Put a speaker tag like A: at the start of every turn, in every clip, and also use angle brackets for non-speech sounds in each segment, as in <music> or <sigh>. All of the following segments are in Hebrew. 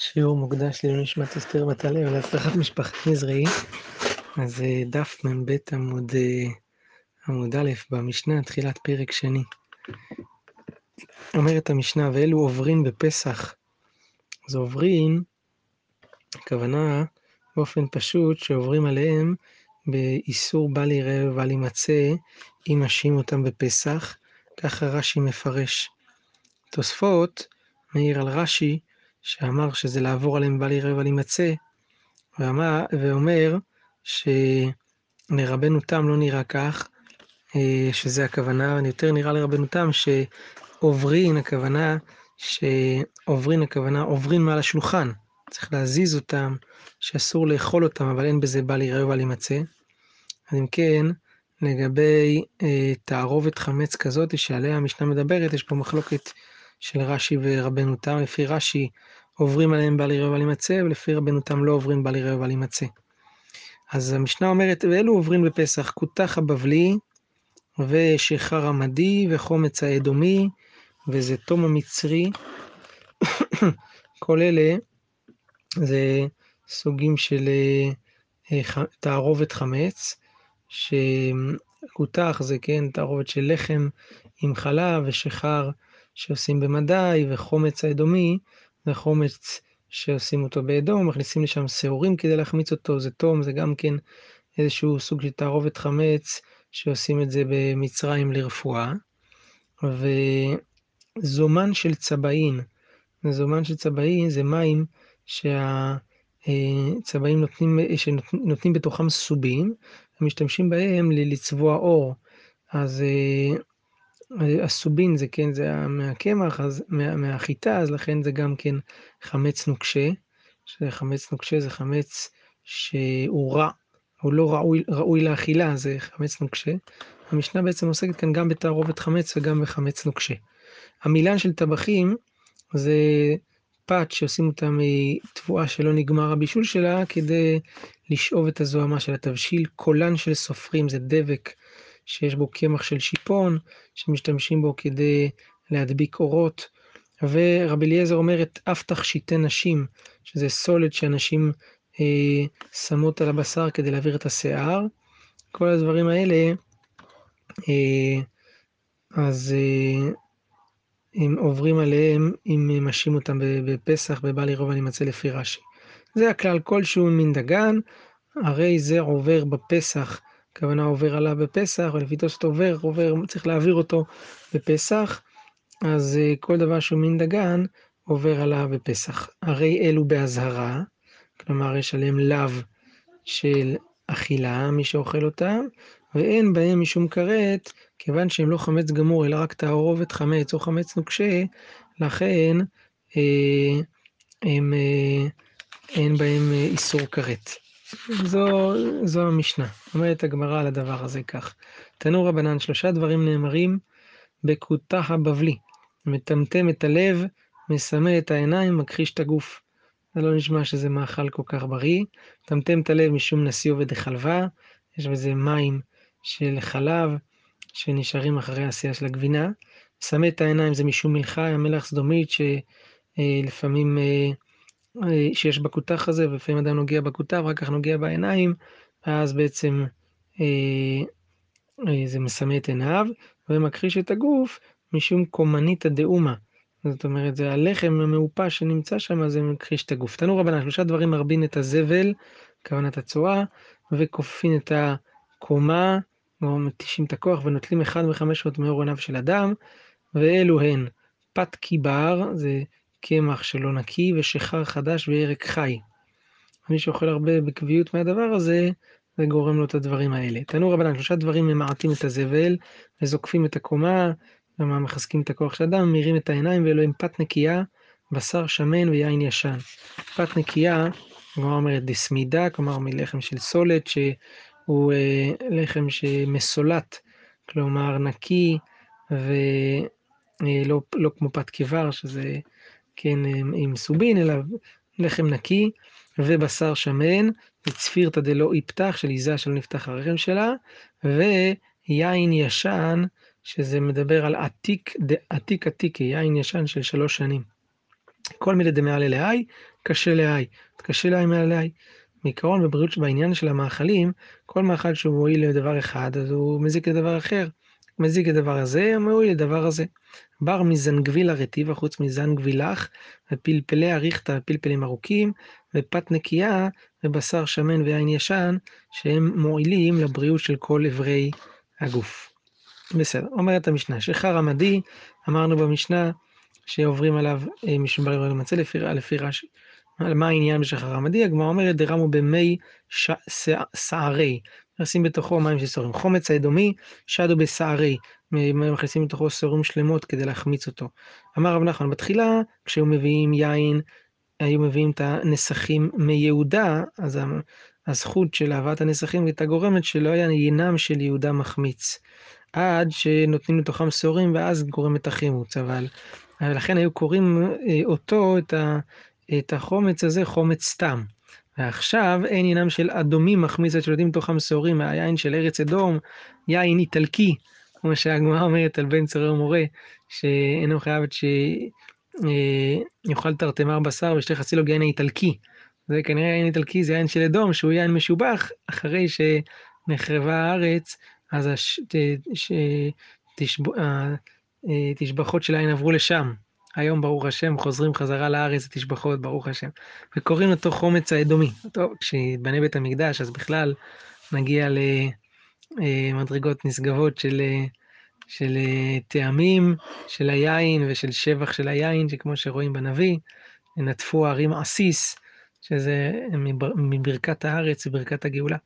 A: שיעור מוקדש לעילוי נשמת אסתר בת הלב להצלחת משפחת נזרי. אז אה, דף מ"ב עמוד, אה, עמוד א' במשנה, תחילת פרק שני. אומרת המשנה, ואלו עוברים בפסח. אז עוברים, הכוונה באופן פשוט שעוברים עליהם באיסור בל יראה ובל יימצא אם משאים אותם בפסח, ככה רש"י מפרש. תוספות מעיר על רש"י שאמר שזה לעבור עליהם בל יראה ובל יימצא, ואומר שלרבנו תם לא נראה כך, אה, שזה הכוונה, יותר נראה לרבנו תם שעוברין הכוונה, שעוברין הכוונה, עוברין מעל השולחן, צריך להזיז אותם, שאסור לאכול אותם, אבל אין בזה בל יראה ובל יימצא. אז אם כן, לגבי אה, תערובת חמץ כזאת שעליה המשנה מדברת, יש פה מחלוקת של רש"י ורבנו תם, לפי רש"י עוברים עליהם בל יראה ובל יימצא, ולפי רבנו תם לא עוברים בל יראה ובל יימצא. אז המשנה אומרת, ואלו עוברים בפסח, כותח הבבלי, ושיכר המדי, וחומץ האדומי, וזה תום המצרי. <coughs> כל אלה זה סוגים של אה, תערובת חמץ, שכותח זה כן תערובת של לחם עם חלב ושיכר שעושים במדי, וחומץ האדומי זה חומץ שעושים אותו באדום, מכניסים לשם שעורים כדי להחמיץ אותו, זה תום, זה גם כן איזשהו סוג של תערובת חמץ שעושים את זה במצרים לרפואה. וזומן של צבעין, זומן של צבעין זה מים שהצבעים נותנים, שנותנים בתוכם סובים, ומשתמשים בהם לצבוע אור. אז הסובין זה כן, זה מהקמח, אז מה, מהחיטה, אז לכן זה גם כן חמץ נוקשה, שחמץ נוקשה זה חמץ שהוא רע, הוא לא ראוי, ראוי לאכילה, זה חמץ נוקשה. המשנה בעצם עוסקת כאן גם בתערובת חמץ וגם בחמץ נוקשה. המילן של טבחים זה פת שעושים אותה מתבואה שלא נגמר הבישול שלה כדי לשאוב את הזוהמה של התבשיל. קולן של סופרים זה דבק שיש בו קמח של שיפון, שמשתמשים בו כדי להדביק אורות. ורבי אליעזר אומר את אף תכשיטי נשים, שזה סולת שאנשים אה, שמות על הבשר כדי להעביר את השיער. כל הדברים האלה, אה, אז אה, הם עוברים עליהם אם משאים אותם בפסח, בבל ירוב מצא לפי רש"י. זה הכלל כלשהו מן דגן, הרי זה עובר בפסח הכוונה עובר עליו בפסח, ולפי תוספות עובר, עובר, צריך להעביר אותו בפסח, אז אה, כל דבר שהוא מין דגן עובר עליו בפסח. הרי אלו באזהרה, כלומר יש עליהם לאו של אכילה, מי שאוכל אותם, ואין בהם משום כרת, כיוון שהם לא חמץ גמור, אלא רק תערובת חמץ או חמץ נוקשה, לכן אה, הם, אה, אין בהם אה, איסור כרת. זו, זו המשנה. אומרת הגמרא על הדבר הזה כך. תנו רבנן, שלושה דברים נאמרים בכותה הבבלי. מטמטם את הלב, מסמא את העיניים, מכחיש את הגוף. זה לא נשמע שזה מאכל כל כך בריא. מטמטם את הלב משום נשיא עובד החלבה, יש בזה מים של חלב שנשארים אחרי העשייה של הגבינה. מסמא את העיניים זה משום מלחה, המלח סדומית שלפעמים אה, שיש בכותח הזה, ולפעמים אדם נוגע בכותח, ואחר כך נוגע בעיניים, ואז בעצם אה, אה, זה מסמא את עיניו, ומכחיש את הגוף משום קומניתא דאומה. זאת אומרת, זה הלחם המעופש שנמצא שם, זה מכחיש את הגוף. תנו רבנן, שלושה דברים מרבין את הזבל, כוונת הצואה, וכופין את הקומה, או מתישים את הכוח, ונוטלים אחד מחמש מאות מאור עיניו של אדם, ואלו הן פת קיבר, זה קמח שלא נקי ושיכר חדש וירק חי. מי שאוכל הרבה בקביעות מהדבר הזה, זה גורם לו את הדברים האלה. תנו רבנן, שלושה דברים ממעטים את הזבל, וזוקפים את הקומה, כלומר מחזקים את הכוח של אדם, ממירים את העיניים, ואלו הם פת נקייה, בשר שמן ויין ישן. פת נקייה, הגמרא אומרת דסמידה, כלומר מלחם של סולת, שהוא אה, לחם שמסולט, כלומר נקי, ולא אה, לא כמו פת קיבר, שזה כן, עם סובין, אלא לחם נקי ובשר שמן, וצפירתא דלא יפתח, של עיזה שלא נפתח הרחם שלה, ויין ישן, שזה מדבר על עתיק, עתיק עתיק, יין ישן של שלוש שנים. כל מילי דמעלה להי, קשה להי, קשה להי מעל להי. בעיקרון בבריאות בעניין של המאכלים, כל מאכל שהוא מועיל לדבר אחד, אז הוא מזיק לדבר אחר. מזיק לדבר הזה, הוא מועיל לדבר הזה. בר מזנגווילה רטיבה, חוץ מזנגבילך, ופלפלי אריכתא, פלפלים ארוכים, ופת נקייה, ובשר שמן ויין ישן, שהם מועילים לבריאות של כל אברי הגוף. בסדר, אומרת המשנה, שחר עמדי, אמרנו במשנה, שעוברים עליו אה, משבר ולמצא לפי, לפי רש"י. על מה העניין בשחר עמדי? הגמרא אומרת, דרמו במי שערי, מכניסים בתוכו מים של שעורים. חומץ האדומי, שדו בשערי, מכניסים בתוכו שעורים שלמות כדי להחמיץ אותו. אמר רב נחמן, בתחילה, כשהיו מביאים יין, היו מביאים את הנסכים מיהודה, אז הזכות של הבאת הנסכים הייתה גורמת שלא היה יינם של יהודה מחמיץ. עד שנותנים לתוכם שעורים ואז גורם את החימוץ, אבל לכן היו קוראים אה, אותו, את החומץ הזה, חומץ סתם. ועכשיו אין עינם של אדומים מחמיץ עד שנותנים לתוכם שעורים מהיין של ארץ אדום, יין איטלקי, כמו שהגמרא אומרת על בן צורר מורה, שאינו חייב שיאכל אה, תרתמר בשר ושתי חצי לו יין האיטלקי. זה כנראה יין איטלקי, זה יין של אדום, שהוא יין משובח, אחרי שנחרבה הארץ, אז הש, ש, תשב, התשבחות שלהן עברו לשם. היום, ברוך השם, חוזרים חזרה לארץ התשבחות, ברוך השם. וקוראים אותו חומץ האדומי. טוב, כשיתבנה בית המקדש, אז בכלל נגיע למדרגות נשגבות של, של טעמים, של היין ושל שבח של היין, שכמו שרואים בנביא, נטפו הערים עסיס, שזה מברכת הארץ וברכת הגאולה.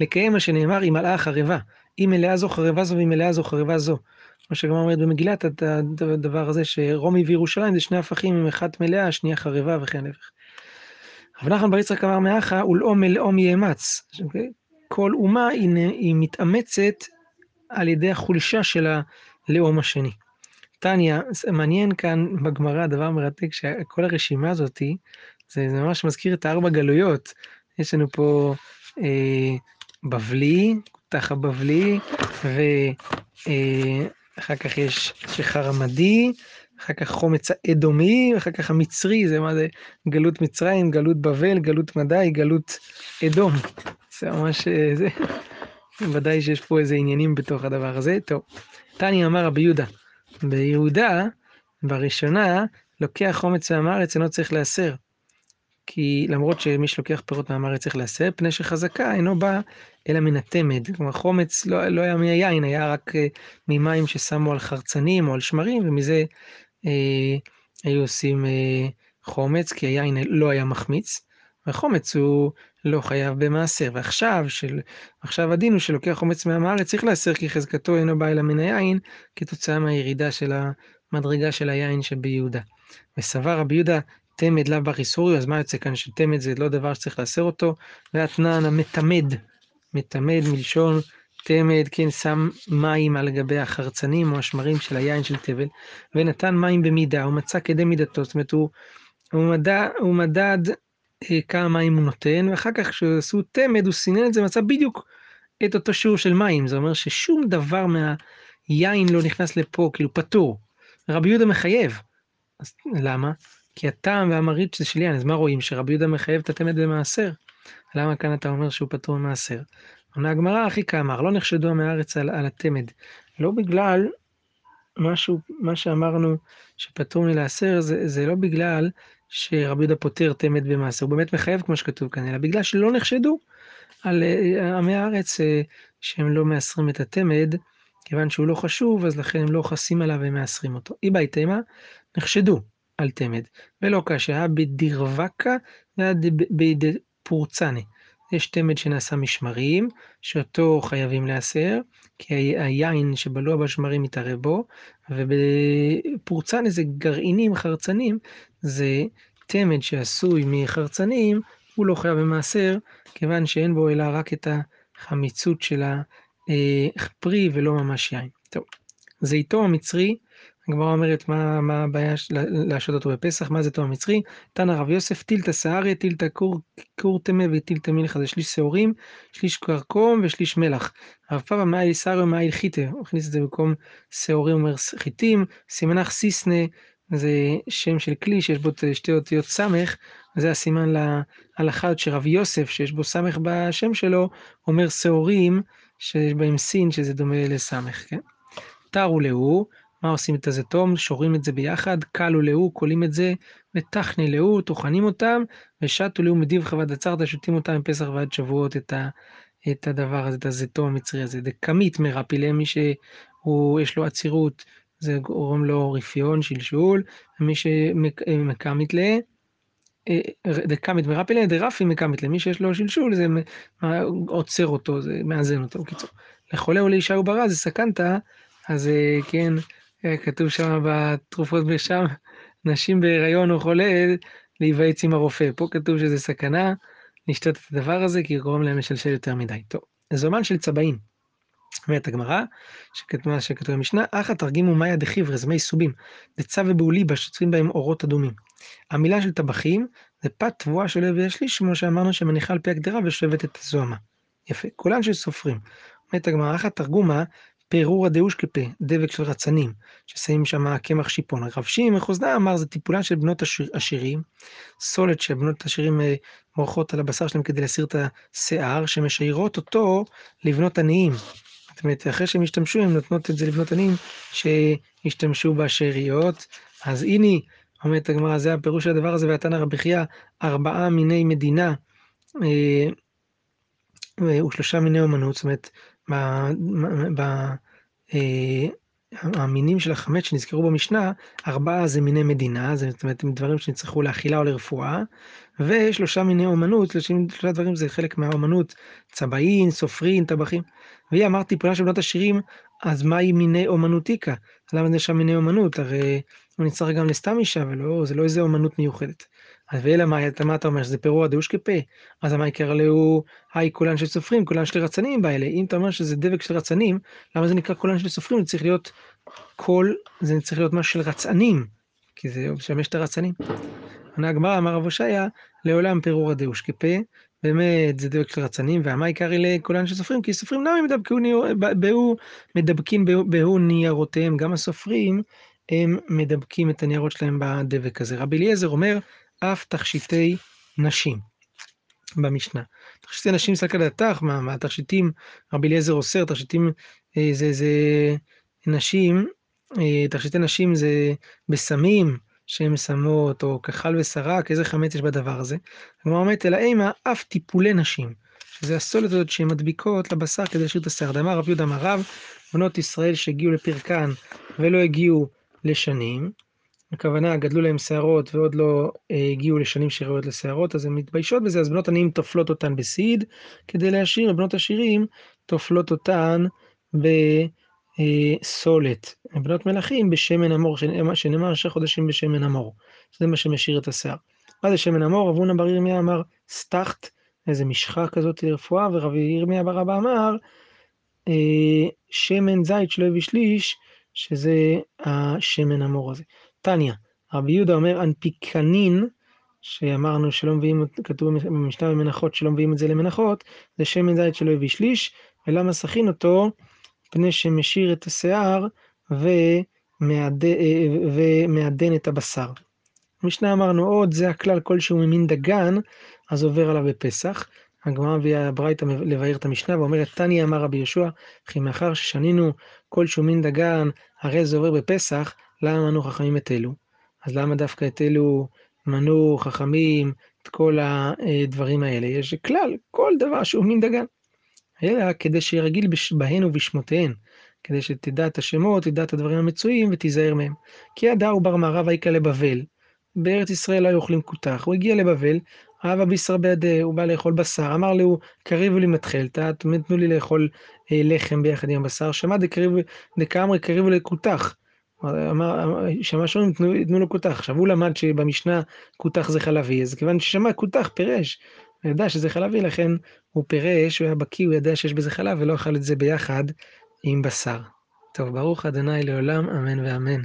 A: לקיים מה שנאמר, אם מלאה חרבה. אם מלאה זו חרבה זו, ואם מלאה זו חרבה זו. כמו שגם אומרת במגילת הדבר הזה, שרומי וירושלים זה שני הפכים, עם אחת מלאה, השנייה חרבה וכן להפך. רב נחמן בר יצחק אמר מאחה, ולאום מלאום יאמץ. כל אומה היא, היא מתאמצת על ידי החולשה של הלאום השני. טניה, מעניין כאן בגמרא, דבר מרתק, שכל הרשימה הזאתי, זה, זה ממש מזכיר את הארבע גלויות. יש לנו פה אה, בבלי, תח הבבלי, ואחר כך יש שחר המדי, אחר כך חומץ האדומי, ואחר כך המצרי, זה מה זה גלות מצרים, גלות בבל, גלות מדי, גלות אדום. זה ממש, זה, ודאי שיש פה איזה עניינים בתוך הדבר הזה. טוב, תני אמר רבי יהודה, ביהודה, בראשונה, לוקח חומץ מהמארץ, אינו צריך להסר. כי למרות שמי שלוקח פירות מהמארץ צריך להסר, פני שחזקה אינו בא אלא מן התמד. כלומר, חומץ לא, לא היה מהיין, היה רק אה, ממים ששמו על חרצנים או על שמרים, ומזה אה, היו עושים אה, חומץ, כי היין לא היה מחמיץ, והחומץ הוא לא חייב במעשר. ועכשיו, של, עכשיו הדין הוא שלוקח חומץ מהמארץ צריך להסר, כי חזקתו אינו בא אלא מן היין, כתוצאה מהירידה של המדרגה של היין שביהודה. וסבר רבי יהודה תמד לאו בר איסורי, אז מה יוצא כאן שתמד זה לא דבר שצריך לאסר אותו, ואתנן המתמד, מתמד מלשון תמד, כן, שם מים על גבי החרצנים או השמרים של היין של תבל, ונתן מים במידה, הוא מצא כדי מידתו, זאת אומרת, הוא, הוא, מדד, הוא מדד אה, כמה מים הוא נותן, ואחר כך כשעשו תמד, הוא סינן את זה, מצא בדיוק את אותו שיעור של מים, זה אומר ששום דבר מהיין לא נכנס לפה, כאילו פטור. רבי יהודה מחייב. אז למה? כי הטעם והמרית זה שלי, אז מה רואים? שרבי יהודה מחייב את התמד במעשר? למה כאן אתה אומר שהוא פטור ממעשר? עונה הגמרא הכי כאמר, לא נחשדו עמי הארץ על, על התמד. לא בגלל משהו, מה שאמרנו שפטור מלעשר, זה, זה לא בגלל שרבי יהודה פוטר תמד במעשר, הוא באמת מחייב כמו שכתוב כאן, אלא בגלל שלא נחשדו על אה, עמי הארץ אה, שהם לא מעשרים את התמד, כיוון שהוא לא חשוב, אז לכן הם לא חסים עליו ומעשרים אותו. אי בהתאמה, נחשדו. על תמד, ולא קשה, בדירווקה ועד בדפורצני. יש תמד שנעשה משמרים, שאותו חייבים להסר, כי היין שבלוע בשמרים מתערב בו, ובפורצני זה גרעינים, חרצנים, זה תמד שעשוי מחרצנים, הוא לא חייב במעשר, כיוון שאין בו אלא רק את החמיצות של הפרי ולא ממש יין. טוב, זיתו המצרי הגמרא אומרת מה, מה הבעיה להשעות אותו בפסח, מה זה תום המצרי? תנא רב יוסף טילתא שעריה, טילתא קור טמא וטילתא מלחה, זה שליש שעורים, שליש כרכום ושליש מלח. רב פאבא מאי שעריה ומאי חיטה, הוא הכניס את זה במקום שעורים אומר חיטים, סימנך סיסנה זה שם של כלי שיש בו שתי אותיות סמך, זה הסימן להלכה שרבי יוסף, שיש בו סמך בשם שלו, אומר שעורים שיש בהם סין, שזה דומה לסמך, כן? תרו להו, מה עושים את הזיתום? שורים את זה ביחד, קלו להו, קולים את זה, וטחני להו, טוחנים אותם, ושתו להו מדיב חוות דצרתא, שותים אותם מפסח ועד שבועות את, ה, את הדבר הזה, את הזיתום המצרי הזה. דקמית מרפי למי שיש לו עצירות, זה גורם לו רפיון, שלשול, ומי שמקמית ל... אה, דקמית מרפי לה, דרפי מקמית למי שיש לו שלשול, זה עוצר אותו, זה מאזן אותו, בקיצור. לחולה ולאישה וברא זה סכנתא, אז אה, כן, אה, כתוב שם בתרופות בשם, נשים בהיריון או חולה, להיוועץ עם הרופא. פה כתוב שזה סכנה לשתות את הדבר הזה, כי גורם להם לשלשל יותר מדי. טוב, זומן של צבעים. אומרת הגמרא, שכתוב שכתוב במשנה, אחא תרגימו מאיה דחיברז, מי סובים, דצה ובאוליבה, שצויים בהם אורות אדומים. המילה של טבחים זה פת תבואה של לוי השליש, כמו שאמרנו שמניחה על פי הגדרה ושואבת את הזוהמה. יפה, כולן של סופרים. אומרת הגמרא, אחא תרגומה, פירורא דאושקפה, דבק של רצנים, ששמים שם קמח שיפון. רב שימי מחוזנה אמר, זה טיפולן של בנות עשירים, סולת שבנות עשירים אה, מורחות על הבשר שלהם כדי להסיר את השיער, שמשיירות אותו לבנות עניים. זאת אומרת, אחרי שהם השתמשו, הן נותנות את זה לבנות עניים שהשתמשו בשאריות. אז הנה, אומרת הגמרא, זה הפירוש של הדבר הזה, והתנא רבי חייא, ארבעה מיני מדינה אה, אה, ושלושה מיני אומנות, זאת אומרת, המינים של החמץ שנזכרו במשנה, ארבעה זה מיני מדינה, זאת אומרת, דברים שנצטרכו לאכילה או לרפואה, ושלושה מיני אומנות, שלושה דברים זה חלק מהאומנות, צבעין, סופרין, טבחים. והיא אמרת טיפולה של בנות השירים, אז מהי מיני אומנותיקה? למה זה שם מיני אומנות? הרי הוא נצטרך גם לסתם אישה, ולא, זה לא איזה אומנות מיוחדת. אז ואלא מה, אתה אומר, שזה פירוע דאוש כפה? אז מה יקרה לו, היי כולן של סופרים, כולן של רצנים באלה. אם אתה אומר שזה דבק של רצנים, למה זה נקרא כולן של סופרים? זה צריך להיות כל, זה צריך להיות משהו של רצנים, כי זה משמש את הרצנים. עונה הגמרא, אמר רב הושעיה, לעולם פירור דאוש כפה, באמת זה דבק של רצנים, והמה עיקרי לכולן סופרים? כי סופרים למה מדבקו, מדבקים בהו ניירותיהם, גם הסופרים הם מדבקים את הניירות שלהם בדבק הזה. רבי אליעזר אומר, אף תכשיטי נשים במשנה. תכשיטי נשים סלקא דעתך, מה, מה תכשיטים, רבי אליעזר אוסר, תכשיטים אה, זה, זה נשים, אה, תכשיטי נשים זה בסמים שהן שמות, או כחל וסרק, איזה חמץ יש בדבר הזה. כלומר אומרת, אלא אימה אף טיפולי נשים, שזה הסולת הזאת שהן מדביקות לבשר כדי להשאיר את השיער. דאמר רב יהודה אמר רב, בנות ישראל שהגיעו לפרקן ולא הגיעו לשנים, הכוונה, גדלו להם שערות ועוד לא אה, הגיעו לשנים שראויות לשערות, אז הן מתביישות בזה, אז בנות עניים טופלות אותן בסיד, כדי להשאיר, ובנות עשירים טופלות אותן בסולת. בנות מלכים בשמן המור, שנאמר שש חודשים בשמן המור. זה מה שמשאיר את השיער. מה זה שמן המור? רב הונא בר ירמיה אמר סטחט, איזה משחה כזאת לרפואה, ורבי ירמיה בר אבא אמר אה, שמן זית שלא הביא שליש, שזה השמן המור הזה. תניא, רבי יהודה אומר אנפיקנין, שאמרנו שלא מביאים, כתוב במשנה במנחות שלא מביאים את זה למנחות, זה שמן זית שלא הביא שליש, ולמה סכין אותו? מפני שמשאיר את השיער ומעדן את הבשר. במשנה אמרנו עוד, זה הכלל כלשהו ממין דגן, אז עובר עליו בפסח. הגמרא מביאה הברייתא לבאר את המשנה ואומרת, תניא אמר רבי יהושע, כי מאחר ששנינו כלשהו מין דגן, הרי זה עובר בפסח, למה מנו חכמים את אלו? אז למה דווקא את אלו מנו חכמים את כל הדברים האלה? יש כלל, כל דבר שהוא מין דגן. אלא כדי שיהיה רגיל בהן ובשמותיהן, כדי שתדע את השמות, תדע את הדברים המצויים ותיזהר מהם. כי הדר בר מערב היקה לבבל, בארץ ישראל לא היו אוכלים כותח, הוא הגיע לבבל, אהבה בישר בידי, הוא בא לאכול בשר, אמר לו, קריבו לי מתחלתא, תנו לי לאכול אה, לחם ביחד עם הבשר, שמע דקאמרי קריבו לי כותח. אמר, שמע שאומרים, תנו, תנו לו כותח. עכשיו הוא למד שבמשנה כותח זה חלבי, אז כיוון ששמע כותח, פירש. הוא ידע שזה חלבי, לכן הוא פירש, הוא היה בקיא, הוא ידע שיש בזה חלב, ולא אכל את זה ביחד עם בשר. טוב, ברוך ה' לעולם, אמן ואמן.